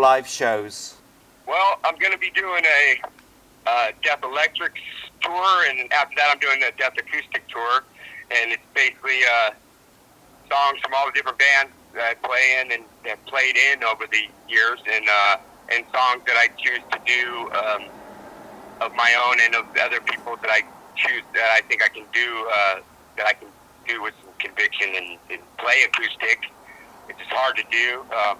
live shows? Well, I'm going to be doing a uh, Death Electric tour, and after that, I'm doing the Death Acoustic tour, and it's basically uh, songs from all the different bands that I play in and have played in over the years, and uh, and songs that I choose to do um, of my own and of other people that I choose that I think I can do uh, that I can do with some conviction and, and play acoustic. It's just hard to do, um,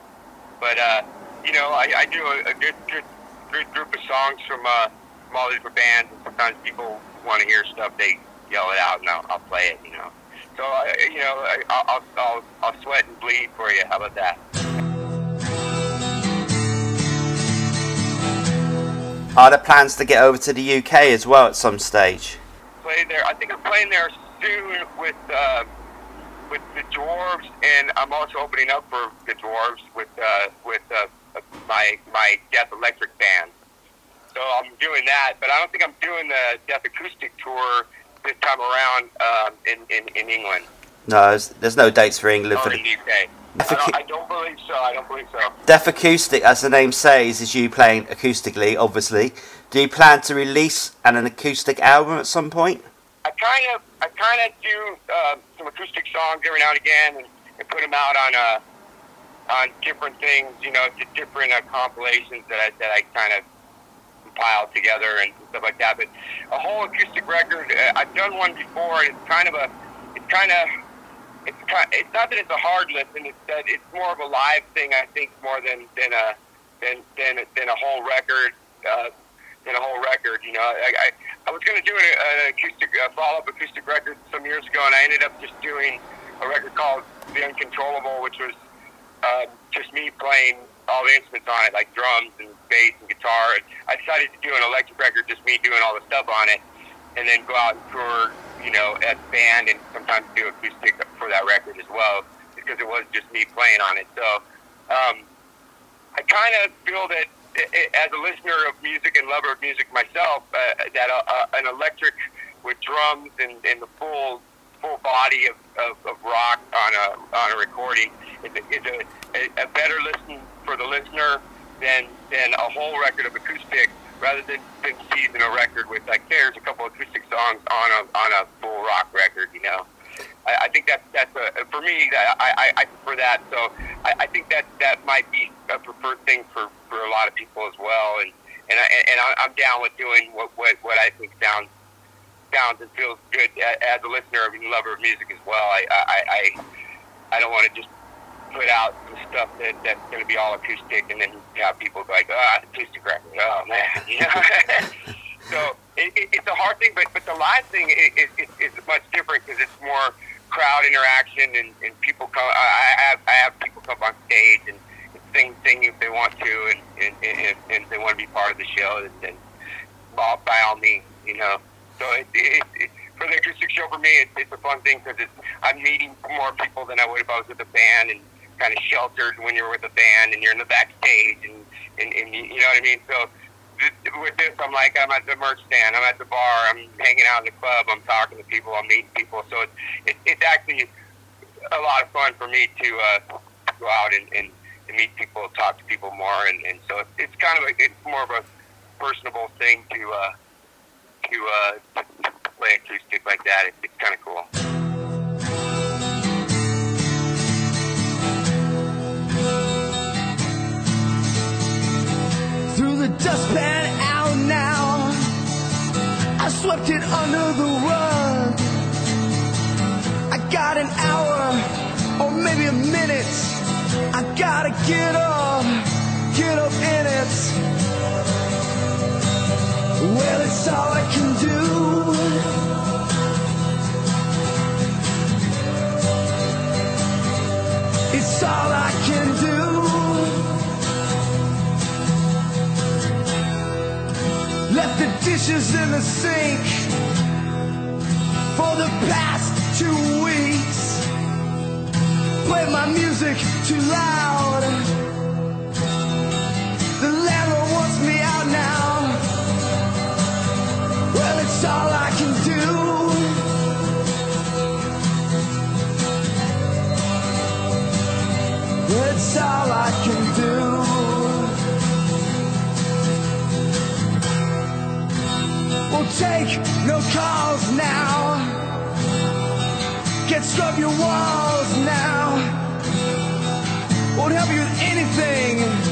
but uh, you know I, I do a, a good good good group of songs from uh, from all these bands, and sometimes people want to hear stuff they yell it out, and I'll, I'll play it, you know. So I, you know I, I'll, I'll I'll sweat and bleed for you. How about that? Are there plans to get over to the UK as well at some stage? Play there. I think I'm playing there soon with uh, with the dwarves, and I'm also opening up for the dwarves with uh, with uh, my my Death Electric band. So I'm doing that, but I don't think I'm doing the Death Acoustic tour this time around um, in, in in England No, there's, there's no dates for England for or the in the UK. I don't, I don't believe so. I don't believe so. Death Acoustic, as the name says, is you playing acoustically, obviously. Do you plan to release an, an acoustic album at some point? I kind of, I kind of do uh, some acoustic songs every now and again, and, and put them out on uh, on different things, you know, to different uh, compilations that I that I kind of compile together and stuff like that. But a whole acoustic record, uh, I've done one before. and It's kind of a, it's kind of, it's kind, it's not that it's a hard listen. It's that it's more of a live thing. I think more than than a than than than a whole record. Uh, than a whole record, you know. I, I, I was going to do an, an acoustic uh, follow-up acoustic record some years ago, and I ended up just doing a record called The Uncontrollable, which was uh, just me playing all the instruments on it, like drums and bass and guitar. And I decided to do an electric record, just me doing all the stuff on it, and then go out and tour, you know, as a band, and sometimes do acoustic for that record as well, because it was just me playing on it. So um, I kind of feel that as a listener of music and lover of music myself, uh, that uh, uh, an electric with drums and, and the full full body of, of, of rock on a on a recording is a, is a, a, better listen for the listener than than a whole record of acoustic rather than, than season a record with like there's a couple acoustic songs on a on a full rock record, you know. I, I think that's that's a, for me. I, I, I prefer that. So I, I think that that might be a preferred thing for, for a lot of people as well. And and I, and I'm down with doing what what, what I think sounds sounds and feels good as a listener and lover of music as well. I I I, I don't want to just put out some stuff that that's going to be all acoustic and then have people like, ah, acoustic record. Oh man, so it, it, it's a hard thing, but but the live thing is is, is much different because it's more crowd interaction and, and people come. I, have I have people come on stage and sing sing if they want to and and, and, and they want to be part of the show and, and by, by all means, you know. So it, it, it, for the acoustic show for me, it's, it's a fun thing because I'm meeting more people than I would if I was with a band and kind of sheltered when you're with a band and you're in the backstage and and, and you know what I mean. So th- with this, I'm like I'm at the merch stand, I'm at the bar, I'm hanging out in the club, I'm talking to people, I'm meeting people. So it's it, it's actually a lot of fun for me to uh, go out and, and, and meet people, talk to people more, and, and so it's, it's kind of a, it's more of a personable thing to uh, to, uh, play acoustic like that. It's, it's kind of cool. Dustpan out now. I swept it under the rug. I got an hour or maybe a minute. I gotta get up, get up in it. Well, it's all I can do. Dishes in the sink for the past two weeks. Play my music too loud. No calls now. Can't scrub your walls now. Won't help you with anything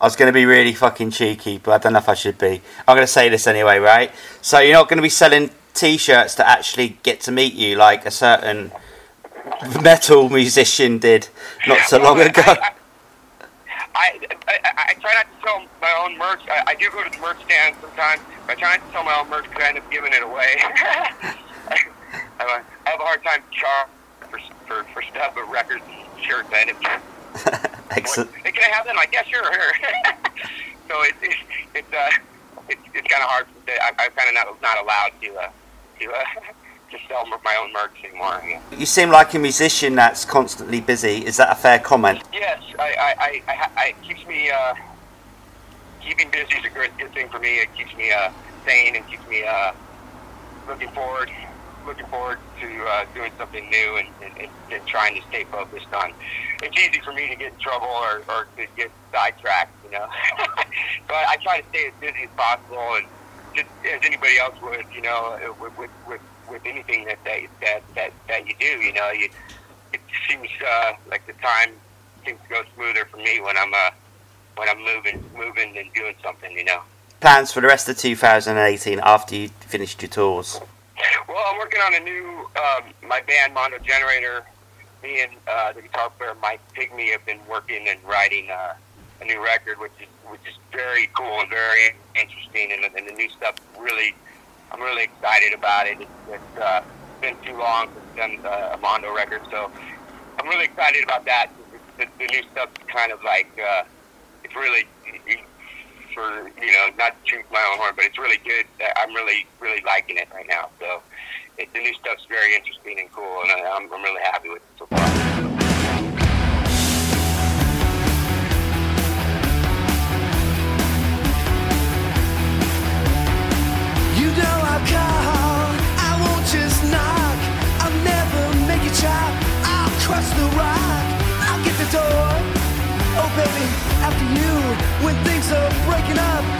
I was going to be really fucking cheeky, but I don't know if I should be. I'm going to say this anyway, right? So you're not going to be selling T-shirts to actually get to meet you like a certain metal musician did not so long ago. I, I, I, try not to sell my own merch. I, do go to the merch stand sometimes, but I try not to sell my own merch because I end up giving it away. I, have a hard time charging for, for, for stuff, but records, shirts, I end up Excellent. Hey, can I have them? Like, yeah, sure. so it, it, it's uh, it's, it's kind of hard. To, I, I'm kind of not not allowed to uh, to uh, to sell my own merch anymore. Yeah. You seem like a musician that's constantly busy. Is that a fair comment? Yes, I, I, I, I, I it keeps me uh, keeping busy is a good, good thing for me. It keeps me uh, sane and keeps me uh, looking forward, looking forward to uh, doing something new and, and, and, trying to stay focused on. It's easy for me to get in trouble or, or to get sidetracked, you know. so I, try to stay as busy as possible and just as anybody else would, you know, with with, with, with anything that, that that that that you do, you know, you it seems uh, like the time seems to go smoother for me when I'm uh, when I'm moving, moving and doing something. You know. Plans for the rest of 2018 after you finished your tours? Well, I'm working on a new um, my band Mondo Generator. Me and uh, the guitar player Mike Pygmie have been working and writing uh, a new record, which is which is very cool and very interesting, and, and the new stuff really. I'm really excited about it. It's, it's uh, been too long since done uh, a Mondo record, so I'm really excited about that. The, the new stuff's kind of like uh, it's really for you know not to toot my own horn, but it's really good. I'm really really liking it right now. So it, the new stuff's very interesting and cool, and I, I'm, I'm really happy with it so far. You know I'll call, I won't just knock. I'll never make you chop. I'll crush the. I'll get the door. Oh baby, after you, when things are breaking up,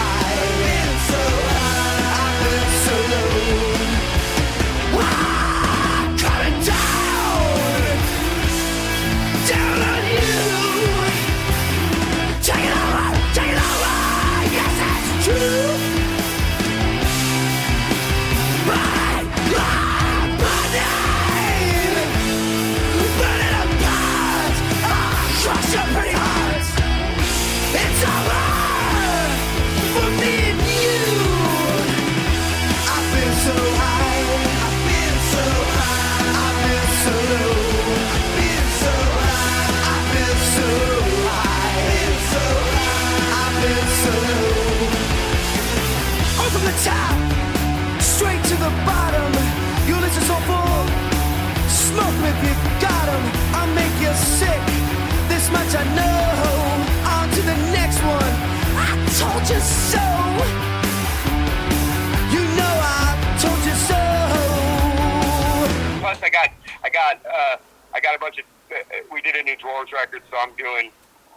got, uh, I got a bunch of. Uh, we did a new Dwarves record, so I'm doing.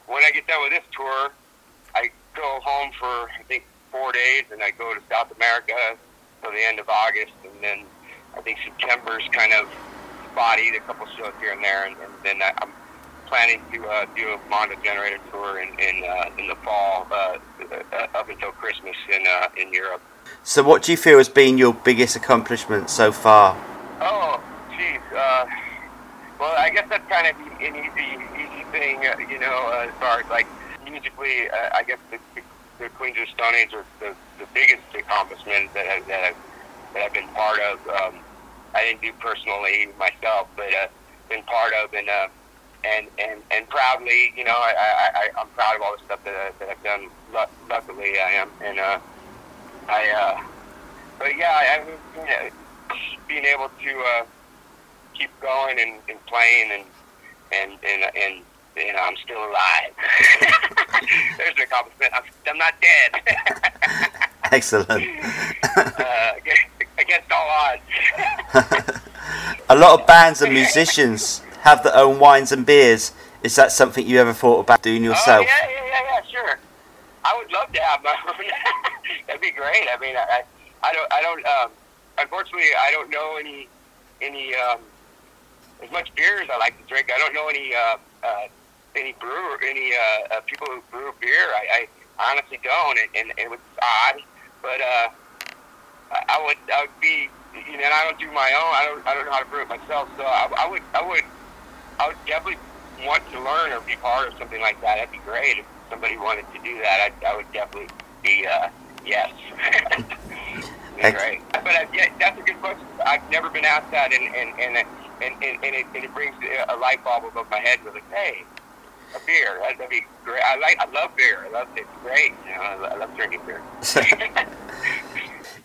When I get done with this tour, I go home for I think four days, and I go to South America till the end of August, and then I think September's kind of spotty, a couple shows here and there, and, and then I, I'm planning to uh, do a Mondo Generator tour in in, uh, in the fall, uh, uh, up until Christmas in uh, in Europe. So, what do you feel has been your biggest accomplishment so far? Oh. Uh, well, I guess that's kind of an easy, easy thing, uh, you know, uh, as far as like musically. Uh, I guess the, the, Queens of Stone Age are the, the biggest accomplishment that, I, that, I've, that I've been part of. Um, I didn't do personally myself, but uh, been part of and uh, and and and proudly, you know, I, I, I I'm proud of all the stuff that, I, that I've done. Luckily, I am, and uh, I. Uh, but yeah, I, I you know, being able to uh, keep going and, and playing and and and and you know I'm still alive. There's an accomplishment. I'm, I'm not dead. Excellent. uh, against, all odds. A lot of bands and musicians have their own wines and beers. Is that something you ever thought about doing Oh yourself? yeah, yeah, yeah, yeah, sure. I would love to have my own. That'd be great. I mean, I, I, I don't, I don't. Um, unfortunately, I don't know any, any, um, as much beer as I like to drink. I don't know any, uh, uh, any brewer, any uh, uh, people who brew beer. I, I honestly don't, and, and it was odd, but uh, I would, I would be, you know, and I don't do my own. I don't, I don't know how to brew it myself. So I, I would, I would, I would definitely want to learn or be part of something like that. That'd be great if somebody wanted to do that. I, I would definitely be uh, yes. Be great. But uh, yeah, that's a good question. I've never been asked that, and and and and, and, and, it, and it brings a light bulb above my head. With like, hey, a beer. That'd that'd be great. I like. I love beer. I love it. It's great. You know, I, I love drinking beer.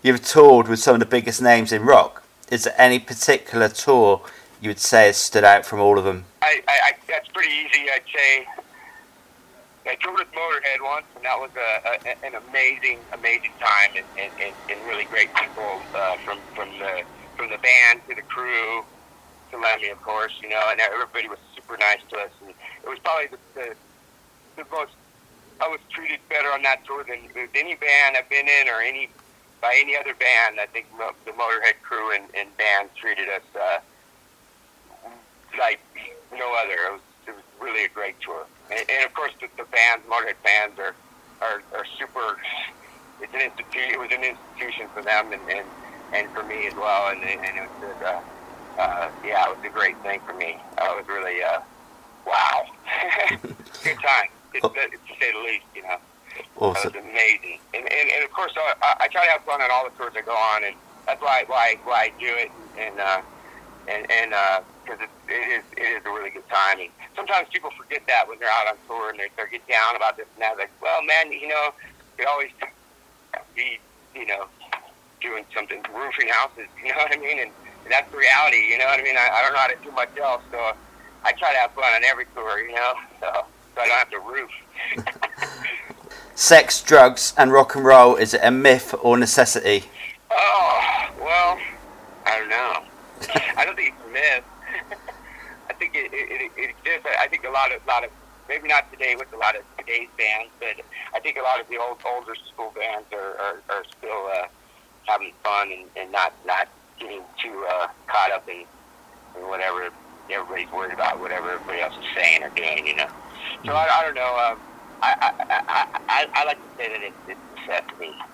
You've toured with some of the biggest names in rock. Is there any particular tour you would say has stood out from all of them? I, I, I that's pretty easy. I'd say I toured with Motorhead once, and that was a, a an amazing, amazing time, and, and, and, and really great people uh, from from the from the band to the crew to Lemmy, of course, you know, and everybody was super nice to us, and it was probably the the, the most I was treated better on that tour than any band I've been in or any by any other band. I think the Motorhead crew and, and band treated us. Uh, like no other. It was, it was really a great tour. And, and of course, the, the fans, Motorhead fans, are, are, are super. It's an institution. It was an institution for them and, and, and for me as well. And, and it was, uh, uh, yeah, it was a great thing for me. Uh, it was really, uh, wow, good time. It's, to say the least, you know. Awesome. That was amazing. And, and, and of course, I, I- try to have fun on all the tours I go on, and that's why why why I do it. And uh, and and because it, it is it is a really good time. And sometimes people forget that when they're out on tour and they they get down about this and that. Like, well, man, you know, we always be you know doing something roofing houses. You know what I mean? And that's the reality. You know what I mean? I, I don't know how to do much else, so I try to have fun on every tour. You know, so so I don't have to roof. Sex, drugs, and rock and roll is it a myth or necessity? Oh, well, I don't know. I don't think it's a myth. I think it, it, it, exists. I I think a lot of, lot of, maybe not today with a lot of today's bands, but I think a lot of the old, older school bands are, are, are still uh, having fun and, and not, not getting too uh, caught up in, in whatever everybody's worried about, whatever everybody else is saying or doing, you know. So I, I don't know. Um, I, I, I, I, I like to say that it's, it's necessity.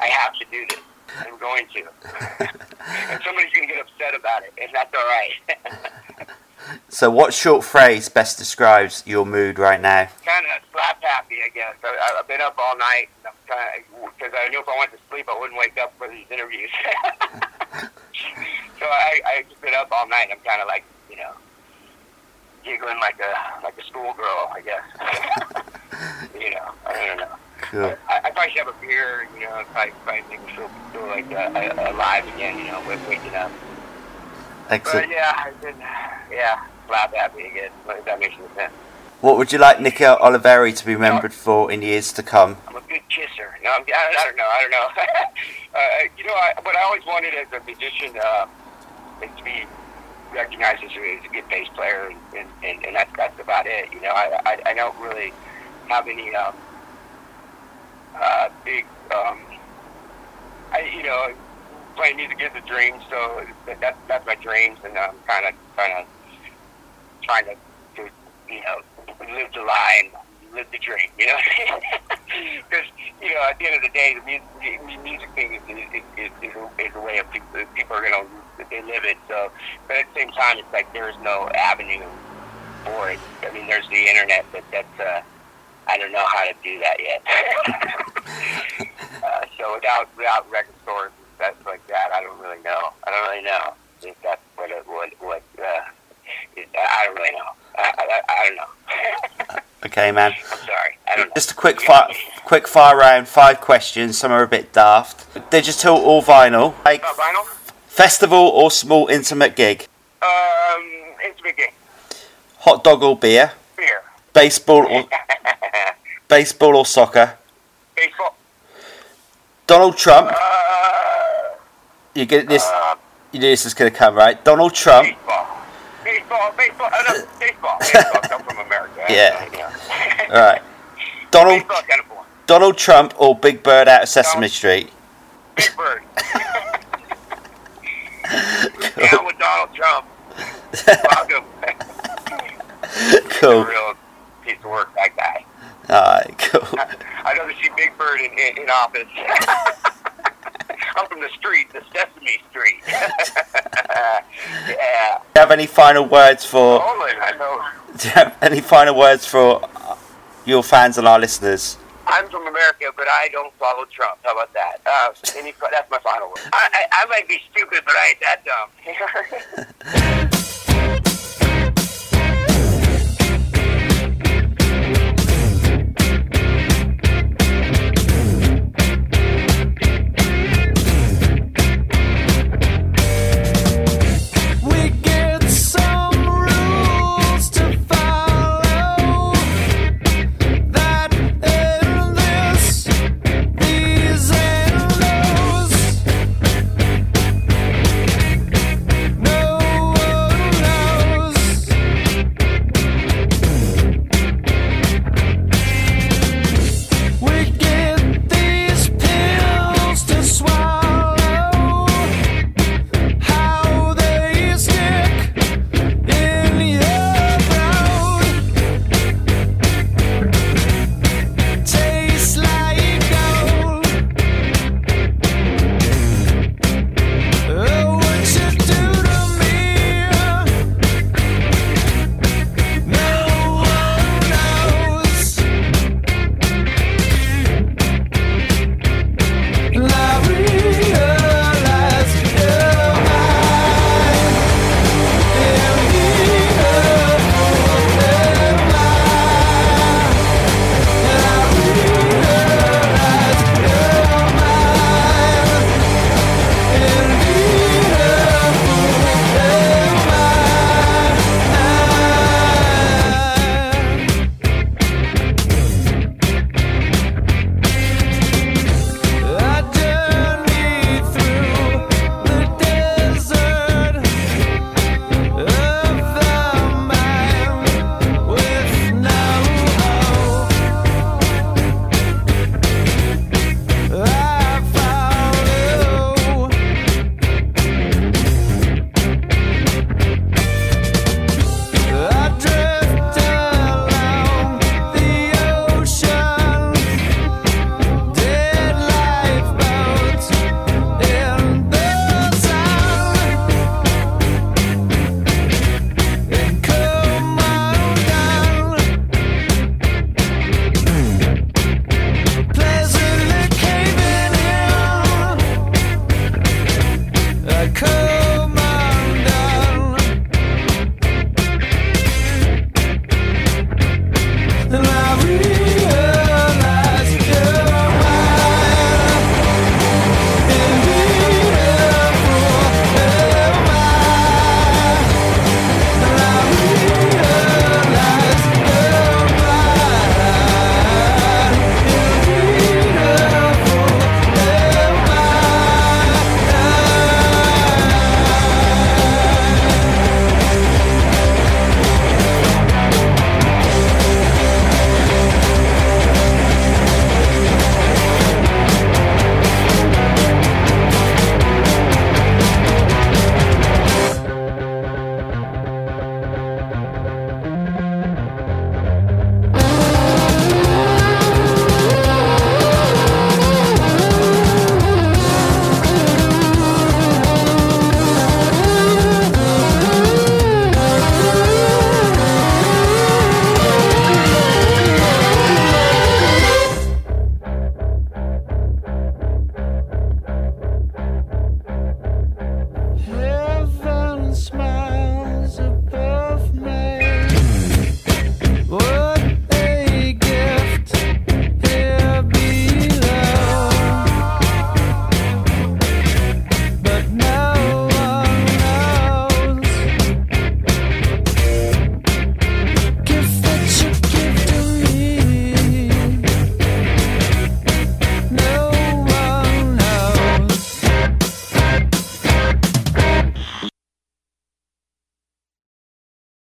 I have to do this. I'm going to. and somebody's going to get upset about it, and that's all right. So, what short phrase best describes your mood right now? kind of slap happy, I guess. I, I've been up all night and I'm kind of because I knew if I went to sleep, I wouldn't wake up for these interviews. so I I just been up all night. and I'm kind of like you know giggling like a like a schoolgirl, I guess. you know, I don't know. Cool. I, I probably should have a beer, you know, probably, probably make me feel, feel like uh, alive again, you know, with waking up. Excellent. But yeah, I've been, yeah, slap happy again. If that makes any sense. What would you like Nicky Oliveri to be remembered for in years to come? I'm a good kisser. No, I'm, I, I don't know. I don't know. uh, you know, I, what I always wanted as a musician uh, is to be recognized as a, as a good bass player, and, and, and that's that's about it. You know, I I, I don't really have any um, uh, big. Um, I you know, playing music is a dream, so that, that's that's my dreams, and I'm kind of kind of trying to, to you know live the lie and live the dream, you know? Because, you know, at the end of the day, the music, music thing is, is, is, is, a, is a way of people, people are to, they live it. So, but at the same time, it's like there's no avenue for it. I mean, there's the internet, but that's, uh, I don't know how to do that yet. uh, so without, without record stores and stuff like that, I don't really know. I don't really know if that's what, it, what, what, uh, I don't really know. I, I, I don't know. Okay, man. I'm sorry. I don't know. Just a quick fire, quick fire round. Five questions. Some are a bit daft. Digital or vinyl? Like Uh, vinyl? festival or small intimate gig? Um, big game. Hot dog or beer? Beer. Baseball or baseball or soccer? Baseball. Donald Trump. Uh, You get this. uh, You knew this is gonna come right. Donald Trump. baseball. Baseball. Baseball. Uh, no, baseball. Baseball. Come from America. Yeah. yeah. All right. Donald kind of. Donald Trump or Big Bird out of Sesame Street? Big Bird. Down with Donald Trump. Fuck him. He's a Cool. real piece of work, that guy. All right. Cool. I'd rather see Big Bird in, in, in office. I'm from the street, the Sesame Street. yeah. Do you have any final words for? Only, I know. Do you have any final words for your fans and our listeners? I'm from America, but I don't follow Trump. How about that? Uh, any, that's my final word. I, I, I might be stupid, but I ain't that dumb.